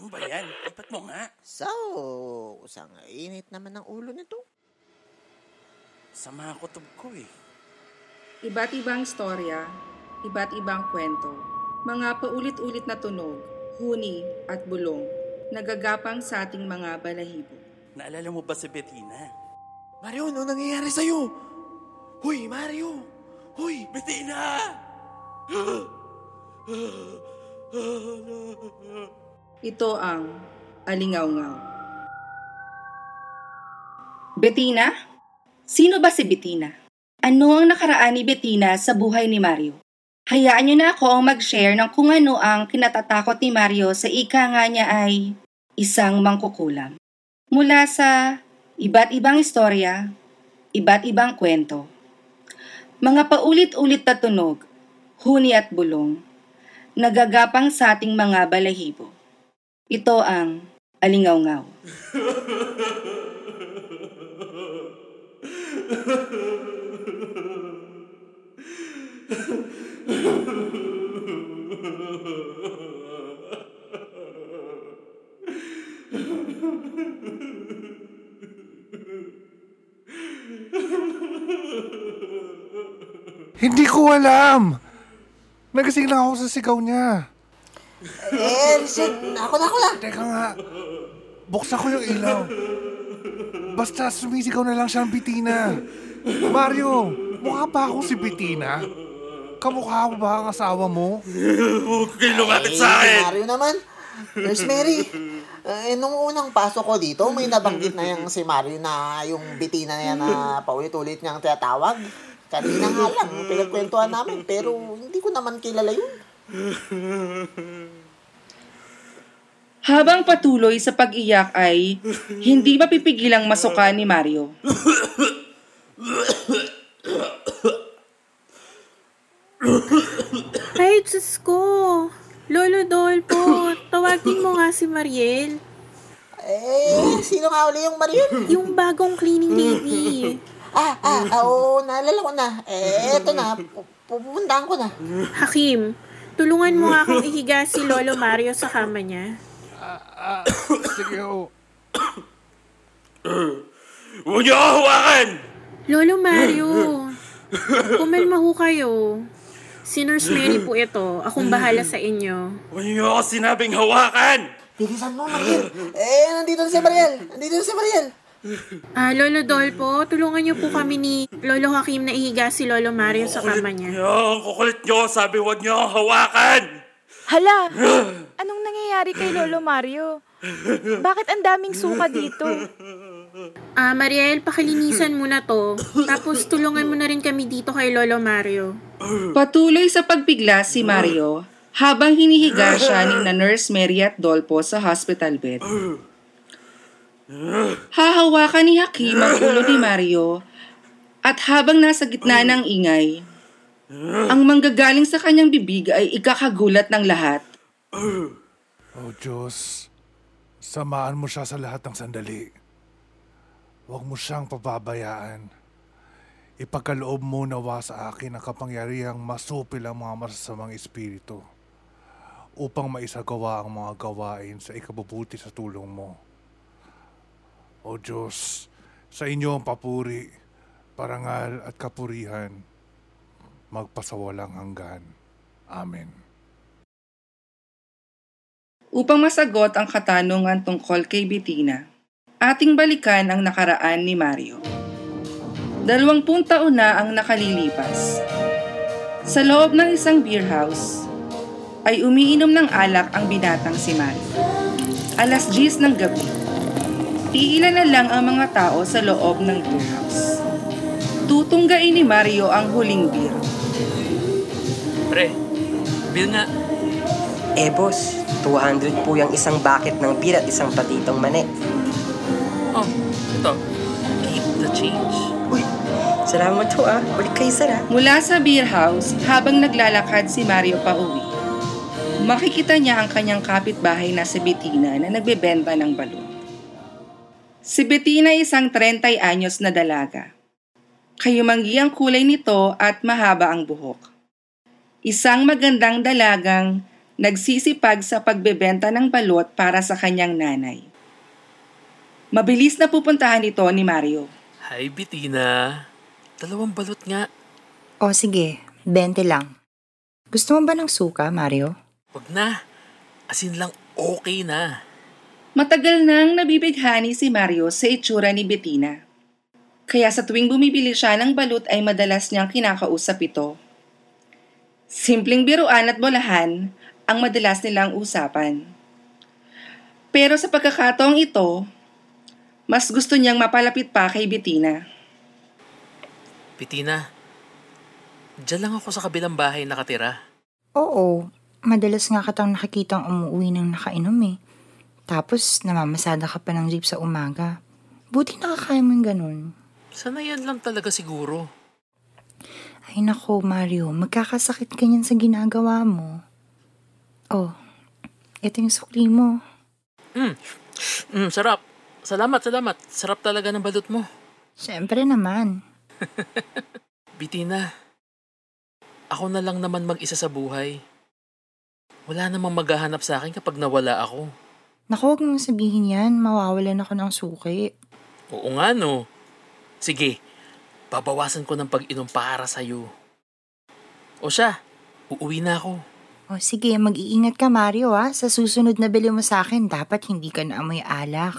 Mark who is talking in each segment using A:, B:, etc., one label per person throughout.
A: Ano ba yan? Lipat mo nga.
B: So, usang init naman ang ulo nito.
A: Sama kutob ko eh.
C: Iba't ibang istorya, iba't ibang kwento, mga paulit-ulit na tunog, huni at bulong, nagagapang sa ating mga balahibo.
A: Naalala mo ba si Bettina?
D: Mario, ano nangyayari sa'yo? Hoy, Mario! Hoy!
A: Bettina!
C: Ito ang Alingaw-ngaw. Bettina? Sino ba si Bettina? Ano ang nakaraan ni Bettina sa buhay ni Mario? Hayaan niyo na ako ang mag-share ng kung ano ang kinatatakot ni Mario sa ika nga niya ay isang mangkukulam. Mula sa iba't ibang istorya, iba't ibang kwento, mga paulit-ulit na tunog, huni at bulong, nagagapang sa ating mga balahibo. Ito ang Alingaw-ngaw.
D: Hindi ko alam! Nagising lang ako sa sigaw niya.
B: Eh, shit, ako na, ako na.
D: Teka nga, buksan ko yung ilaw. Basta sumisigaw na lang siya ng Bitina. Mario, mukha ba akong si Bitina? Kamukha mo ba ang asawa mo?
A: Huwag kayo lumapit sa akin!
B: Mario naman. Nurse Mary, eh, nung unang pasok ko dito, may nabanggit na yung si Mario na yung bitina niya na paulit-ulit niyang tinatawag. Kanina nga lang, pinagkwentuhan namin, pero hindi ko naman kilala yun.
C: Habang patuloy sa pag-iyak ay hindi mapipigilang masuka ni Mario.
E: Ay, Diyos ko. Lolo Dolpo, tawagin mo nga si Mariel.
B: Eh, sino nga uli yung Mario?
E: Yung bagong cleaning lady.
B: Ah, ah, ah, oo, naalala ko na. Eh, eto na, pu- pupuntahan ko na.
E: Hakim, tulungan mo nga akong ihiga si Lolo Mario sa kama niya.
D: Ah, sige, oh.
A: Huwag niyo ako hawakan!
E: Lolo Mario, kumalma ho kayo. Si Nurse Mary po ito. Akong bahala sa inyo.
A: Huwag niyo ako sinabing hawakan!
B: Bilisan mo, Mariel. Eh, nandito na si Mariel. Nandito na si Mariel.
E: Ah, Lolo Dolpo, tulungan niyo po kami ni Lolo Hakim na ihiga si Lolo Mario sa kama niya.
A: Yung kukulit niyo, sabi huwag niyo akong hawakan!
F: Hala! Anong nangyayari kay Lolo Mario? Bakit ang daming suka dito?
E: Ah, Mariel, pakilinisan mo na to. Tapos tulungan mo na rin kami dito kay Lolo Mario.
C: Patuloy sa pagbigla si Mario habang hinihiga siya ni na Nurse Mary at Dolpo sa hospital bed. Hahawakan ni Hakim ang ulo ni Mario at habang nasa gitna ng ingay, ang manggagaling sa kanyang bibig ay ikakagulat ng lahat.
D: Oh Diyos, samaan mo siya sa lahat ng sandali. Huwag mo siyang pababayaan. Ipagkaloob mo nawa sa akin ang kapangyarihang masupil ang mga masasamang espiritu upang maisagawa ang mga gawain sa ikabubuti sa tulong mo. O Diyos, sa inyo ang papuri, parangal at kapurihan, magpasawalang hanggan. Amen.
C: Upang masagot ang katanungan tungkol kay Bettina, ating balikan ang nakaraan ni Mario. Dalawampung taon na ang nakalilipas. Sa loob ng isang beer house, ay umiinom ng alak ang binatang si Mario. Alas 10 ng gabi. Iilan na lang ang mga tao sa loob ng beer house. Tutunggain ni Mario ang huling beer.
G: Pre, bill nga.
H: Eh boss, 200 po yung isang bucket ng beer at isang patitong mani.
G: Oh, ito. Keep the change.
H: Uy, salamat po ah. Balik kayo sara.
C: Mula sa beer house, habang naglalakad si Mario pa uwi, makikita niya ang kanyang kapitbahay na si Bettina na nagbebenta ng balon. Si Bettina ay isang 30 anyos na dalaga. Kayumanggi ang kulay nito at mahaba ang buhok. Isang magandang dalagang nagsisipag sa pagbebenta ng balot para sa kanyang nanay. Mabilis na pupuntahan ito ni Mario.
G: Hi, Bettina. Dalawang balot nga.
I: O sige, 20 lang. Gusto mo ba ng suka, Mario?
G: Wag na. Asin lang okay na.
C: Matagal nang nabibighani si Mario sa itsura ni Bettina. Kaya sa tuwing bumibili siya ng balut ay madalas niyang kinakausap ito. Simpleng biruan at bolahan ang madalas nilang usapan. Pero sa pagkakataong ito, mas gusto niyang mapalapit pa kay Bettina.
G: Bettina, dyan lang ako sa kabilang bahay nakatira.
I: Oo, madalas nga katang nakikitang umuwi ng nakainom eh. Tapos namamasada ka pa ng jeep sa umaga. Buti nakakaya mo yung ganun.
G: Sanayan lang talaga siguro.
I: Ay nako, Mario, magkakasakit ka niyan sa ginagawa mo. Oh, ito yung sukli mo.
G: Mm. Mm, sarap. Salamat, salamat. Sarap talaga ng balot mo.
I: Siyempre naman.
G: Bettina, ako na lang naman mag-isa sa buhay. Wala namang maghahanap sa akin kapag nawala ako.
I: Naku, huwag mong sabihin yan. Mawawalan ako ng suki.
G: Oo nga no. Sige, babawasan ko ng pag-inom para sa'yo. O siya, uuwi na ako.
I: O sige, mag-iingat ka Mario ha. Sa susunod na bili mo sa akin, dapat hindi ka na amoy alak.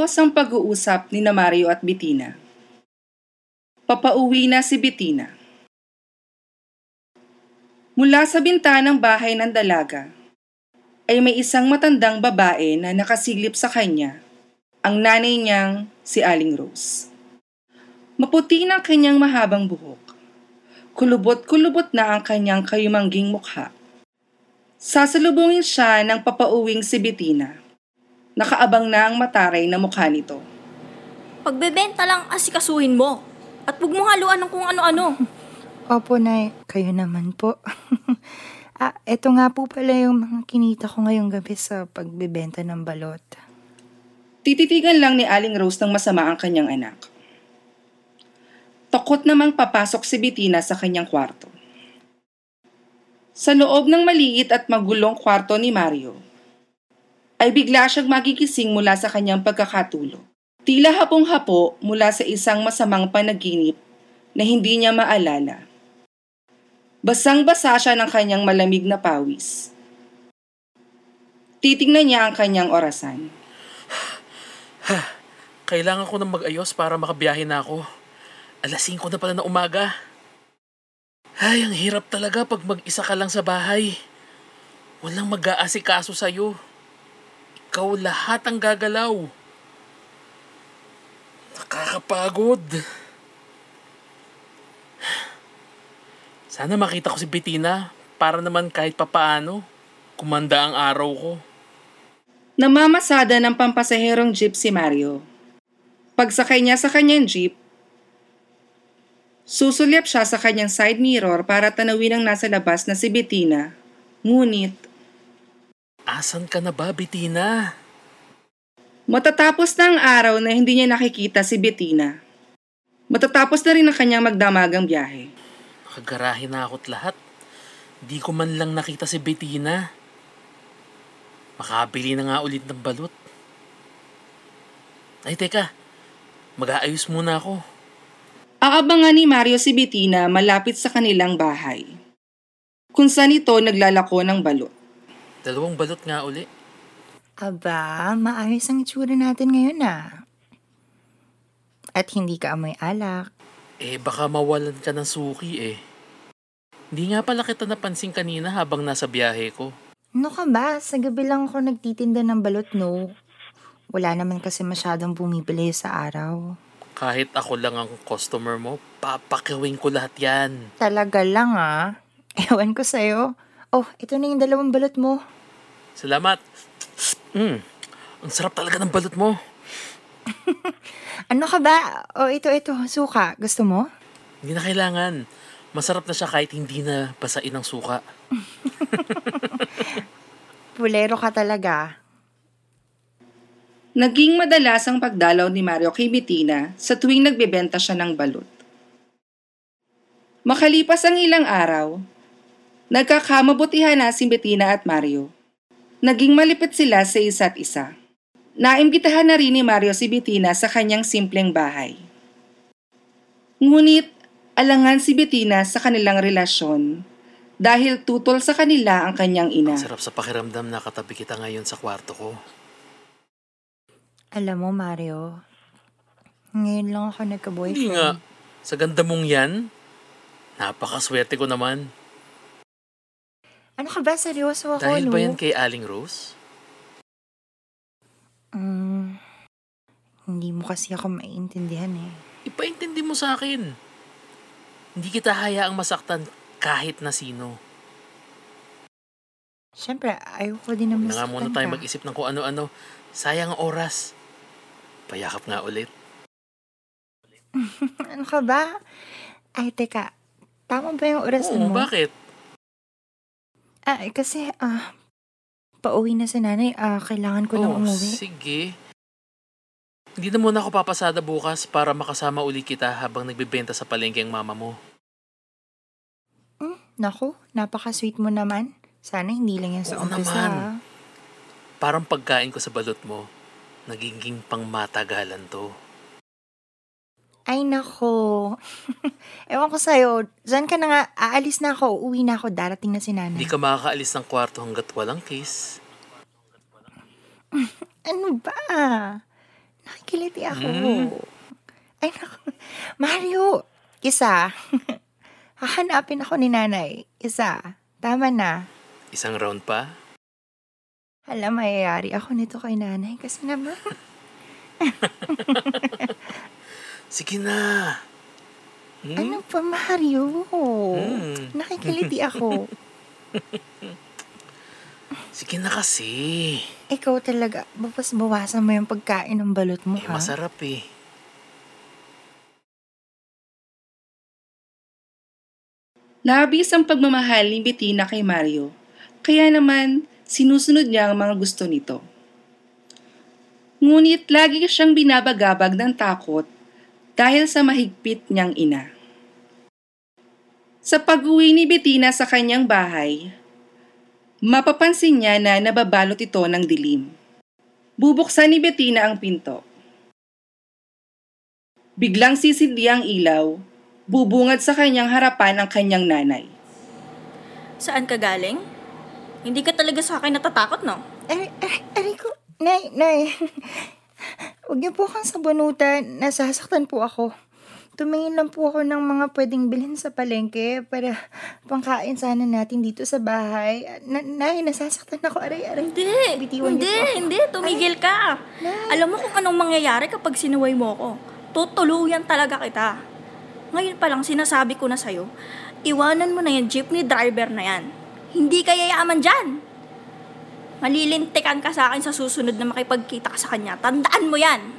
C: Matapos ang pag-uusap ni na Mario at Bettina, papauwi na si Bettina. Mula sa bintanang bahay ng dalaga, ay may isang matandang babae na nakasilip sa kanya, ang nanay niyang si Aling Rose. Maputi ng kanyang mahabang buhok. Kulubot-kulubot na ang kanyang kayumangging mukha. Sasalubungin siya ng papauwing si Bettina nakaabang na ang mataray na mukha nito.
J: Pagbebenta lang asikasuhin mo. At huwag mo haluan ng kung ano-ano.
I: Opo, Nay. Kayo naman po. ah, eto nga po pala yung mga kinita ko ngayong gabi sa pagbebenta ng balot.
C: Tititigan lang ni Aling Rose ng masama ang kanyang anak. Takot namang papasok si Bettina sa kanyang kwarto. Sa loob ng maliit at magulong kwarto ni Mario, ay bigla siyang magigising mula sa kanyang pagkakatulog. Tila hapong-hapo mula sa isang masamang panaginip na hindi niya maalala. Basang-basa siya ng kanyang malamig na pawis. Titingnan niya ang kanyang orasan.
G: Kailangan ko nang mag-ayos para makabiyahe na ako. Alas 5 na pala na umaga. Ay, ang hirap talaga pag mag-isa ka lang sa bahay. Walang mag-aasikaso sa'yo. Ikaw lahat ang gagalaw. Nakakapagod. Sana makita ko si Bettina para naman kahit papaano kumanda ang araw ko.
C: Namamasada ng pampasaherong jeep si Mario. Pagsakay niya sa kanyang jeep, susulyap siya sa kanyang side mirror para tanawin ang nasa labas na si Bettina. Ngunit,
G: Asan ka na ba, Bettina?
C: matatapos na ang araw na hindi niya nakikita si Bettina. Matatapos na rin ang kanyang magdamagang biyahe.
G: Nakagarahe na ako't lahat. Di ko man lang nakita si Bettina. Makabili na nga ulit ng balot. Ay, teka. Mag-aayos muna ako.
C: Aabangan ni Mario si Bettina malapit sa kanilang bahay. Kung saan ito naglalako ng balot.
G: Dalawang balot nga uli.
I: Aba, maayos ang itsura natin ngayon ah. At hindi ka amoy alak.
G: Eh, baka mawalan ka ng suki eh. Hindi nga pala kita napansin kanina habang nasa biyahe ko.
I: Ano ka ba? Sa gabi lang ako nagtitinda ng balot, no? Wala naman kasi masyadong bumibili sa araw.
G: Kahit ako lang ang customer mo, papakiwing ko lahat yan.
I: Talaga lang ah. Ewan ko sa'yo. Oh, ito na yung dalawang balot mo.
G: Salamat. Mm, ang sarap talaga ng balot mo.
I: Ano ka ba? Oh, ito, ito. Suka. Gusto mo?
G: Hindi na kailangan. Masarap na siya kahit hindi na basain ng suka.
I: Pulero ka talaga.
C: Naging madalas ang pagdalaw ni Mario kay Bettina sa tuwing nagbebenta siya ng balot. Makalipas ang ilang araw, nagkakamabutihan na si Bettina at Mario. Naging malipit sila sa isa't isa. Naimbitahan na rin ni Mario si Bettina sa kanyang simpleng bahay. Ngunit alangan si Bettina sa kanilang relasyon dahil tutol sa kanila ang kanyang ina.
G: Sarap sa pakiramdam na katabi kita ngayon sa kwarto ko.
I: Alam mo, Mario, ngayon lang ako nagka-boyfriend.
G: Hindi nga. Sa ganda mong yan, napakaswerte ko naman.
I: Ano ka ba? Seryoso ako,
G: Dahil
I: no?
G: ba yan kay Aling Rose?
I: Mm, hindi mo kasi ako maintindihan eh.
G: Ipaintindi mo sa akin. Hindi kita hayaang masaktan kahit na sino.
I: Siyempre, ayoko din
G: Na nga muna
I: saktan
G: tayo
I: ka.
G: mag-isip ng kung ano-ano. Sayang ang oras. Payakap nga ulit.
I: ano ka ba? Ay, teka. Tama ba yung oras
G: Oo,
I: mo?
G: bakit?
I: Ah, kasi, ah, pauwi na si nanay. Ah, kailangan ko nang
G: Oh,
I: umuwi.
G: sige. Hindi na muna ako papasada bukas para makasama uli kita habang nagbebenta sa palengke ang mama mo.
I: Hmm, naku, napaka-sweet mo naman. Sana hindi lang yan sa
G: Oo
I: umpisa.
G: naman.
I: ah.
G: Parang pagkain ko sa balot mo, nagiging pangmatagalan to.
I: Ay, nako. Ewan ko sa'yo. Diyan ka na nga. Aalis na ako. Uwi na ako. Darating na si nanay.
G: Hindi ka makakaalis ng kwarto hanggat walang kiss.
I: Ano ba? Nakikiliti ako.
G: Hmm.
I: Ay, naku. Mario, isa. Hahanapin ako ni nanay. Isa. Tama na.
G: Isang round pa?
I: Alam, mayayari ako nito kay nanay kasi naman.
G: Sige na. Hmm?
I: Ano pa, Mario?
G: Hmm.
I: Nakikiliti ako.
G: Sige na kasi.
I: Ikaw talaga, bawas bawasan mo yung pagkain ng balot mo,
G: Eh,
I: ha?
G: masarap eh.
C: Labis ang pagmamahal ni Bettina kay Mario, kaya naman sinusunod niya ang mga gusto nito. Ngunit lagi siyang binabagabag ng takot dahil sa mahigpit niyang ina. Sa pag-uwi ni Bettina sa kanyang bahay, mapapansin niya na nababalot ito ng dilim. Bubuksan ni Bettina ang pinto. Biglang sisindi ang ilaw, bubungad sa kanyang harapan ang kanyang nanay.
J: Saan ka galing? Hindi ka talaga sa akin natatakot, no?
I: Aray, aray, aray ko. Nay, nay. Huwag niyo po kang sabunutan. Nasasaktan po ako. Tumingin lang po ako ng mga pwedeng bilhin sa palengke para pangkain sana natin dito sa bahay. Na, nay, nasasaktan ako. Aray, aray.
J: Hindi,
I: Bitiwan
J: hindi, hindi. Tumigil ka. Alam mo kung anong mangyayari kapag sinuway mo ako. Tutuluyan talaga kita. Ngayon pa lang sinasabi ko na sa'yo, iwanan mo na yung jeepney driver na yan. Hindi ka yayaman dyan. Malilintikan ka sa akin sa susunod na makipagkita ka sa kanya. Tandaan mo yan.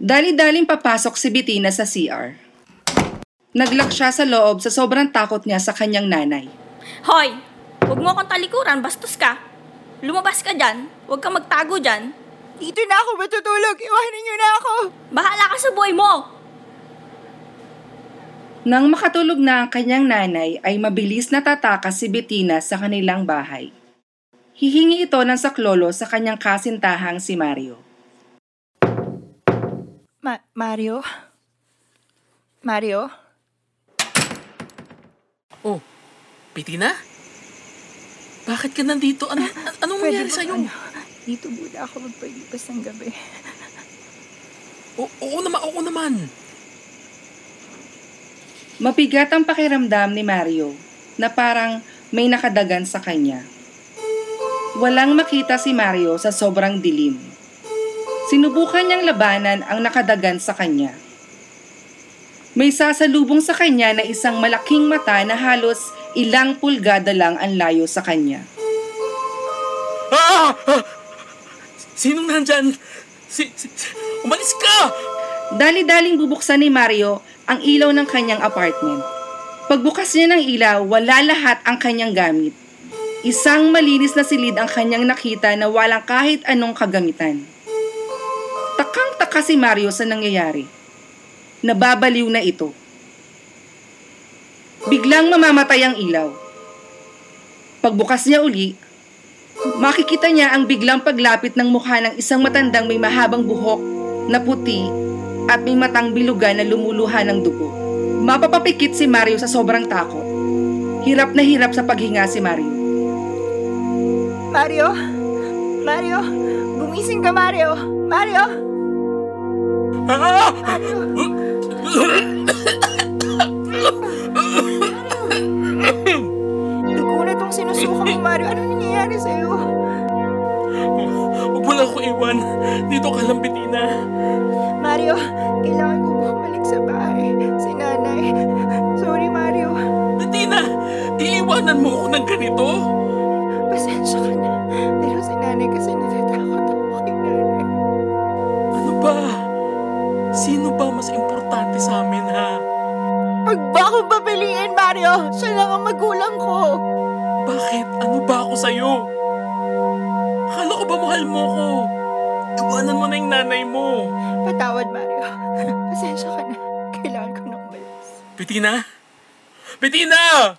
C: Dali-daling papasok si Bettina sa CR. Naglock siya sa loob sa sobrang takot niya sa kanyang nanay.
J: Hoy! Huwag mo akong talikuran, bastos ka. Lumabas ka dyan. Huwag kang magtago dyan.
I: Dito na ako matutulog. Iwanan niyo na ako.
J: Bahala ka sa buhay mo!
C: Nang makatulog na ang kanyang nanay ay mabilis na tatakas si Bettina sa kanilang bahay. Hihingi ito ng saklolo sa kanyang kasintahang si Mario.
I: Ma- Mario? Mario?
G: Oh, Pitina? Bakit ka nandito? Ano, an- anong nangyari
I: ba,
G: sa'yo?
I: ano, dito muna ako magpalipas ng gabi.
G: O- oo naman, oo naman.
C: Mapigat ang pakiramdam ni Mario na parang may nakadagan sa kanya. Walang makita si Mario sa sobrang dilim. Sinubukan niyang labanan ang nakadagan sa kanya. May sasalubong sa kanya na isang malaking mata na halos ilang pulgada lang ang layo sa kanya.
G: Ah! Ah! Sinong nandyan? Si, si, si- umalis ka!
C: Dali-daling bubuksan ni Mario ang ilaw ng kanyang apartment. Pagbukas niya ng ilaw, wala lahat ang kanyang gamit. Isang malinis na silid ang kanyang nakita na walang kahit anong kagamitan. Takang-taka si Mario sa nangyayari. Nababaliw na ito. Biglang mamamatay ang ilaw. Pagbukas niya uli, makikita niya ang biglang paglapit ng mukha ng isang matandang may mahabang buhok na puti at may matang bilugan na lumuluha ng dugo. Mapapapikit si Mario sa sobrang takot. Hirap na hirap sa paghinga si Mario.
I: Mario? Mario? Gumising ka, Mario! Mario!
G: Ah!
I: Dugo na tong sinusuka mo, Mario. Ano nangyayari sa'yo?
G: Huwag mo lang ako iwan. Dito ka lang, Bettina.
I: Mario, kailangan ko bumalik sa bahay. Si nanay. Sorry, Mario.
G: Bettina, iiwanan mo ako ng ganito?
I: Pasensya ka na. Nanay kasi natatakot ako kay nanay.
G: Ano ba? Sino ba mas importante sa amin, ha?
I: Huwag ba akong papiliin, Mario? Siya lang ang magulang ko.
G: Bakit? Ano ba ako sa'yo? Akala ko ba mahal mo ko? Iwanan mo na yung nanay mo.
I: Patawad, Mario. Pasensya ka na. Kailangan ko na umalis.
G: Bettina? Bettina!